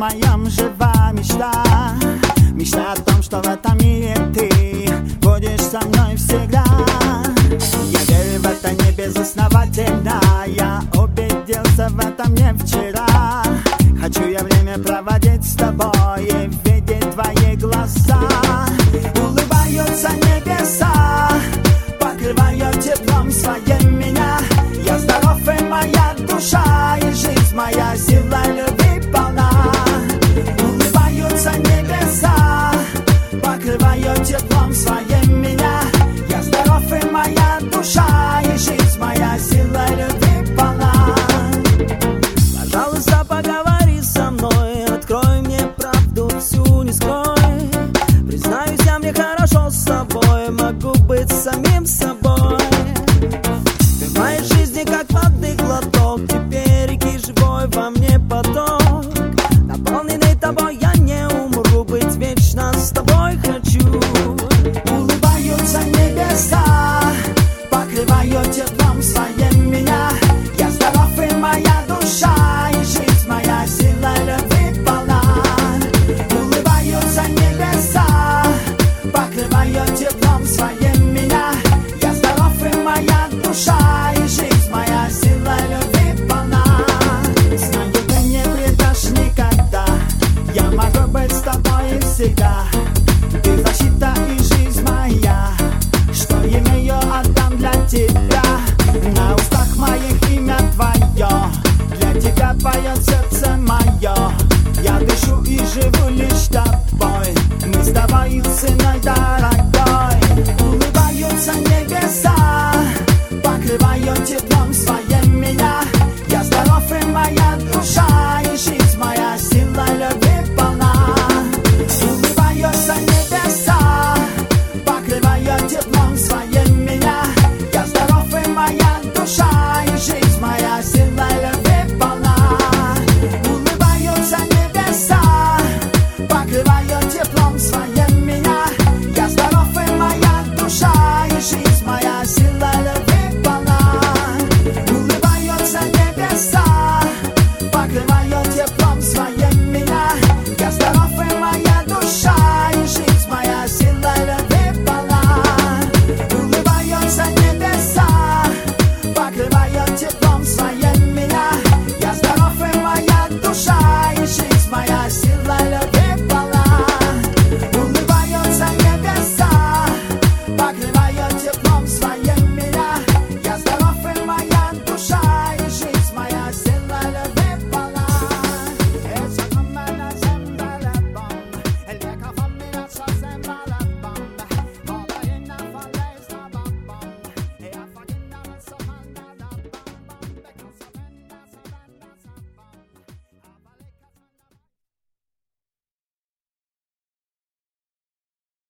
моем жива мечта. Мечта о том, что в этом мире ты Будешь со мной всегда. Я верю в это не безосновательно. Я убедился в этом не вчера. Хочу я время проводить с тобой. nova Take lion, your palms flying.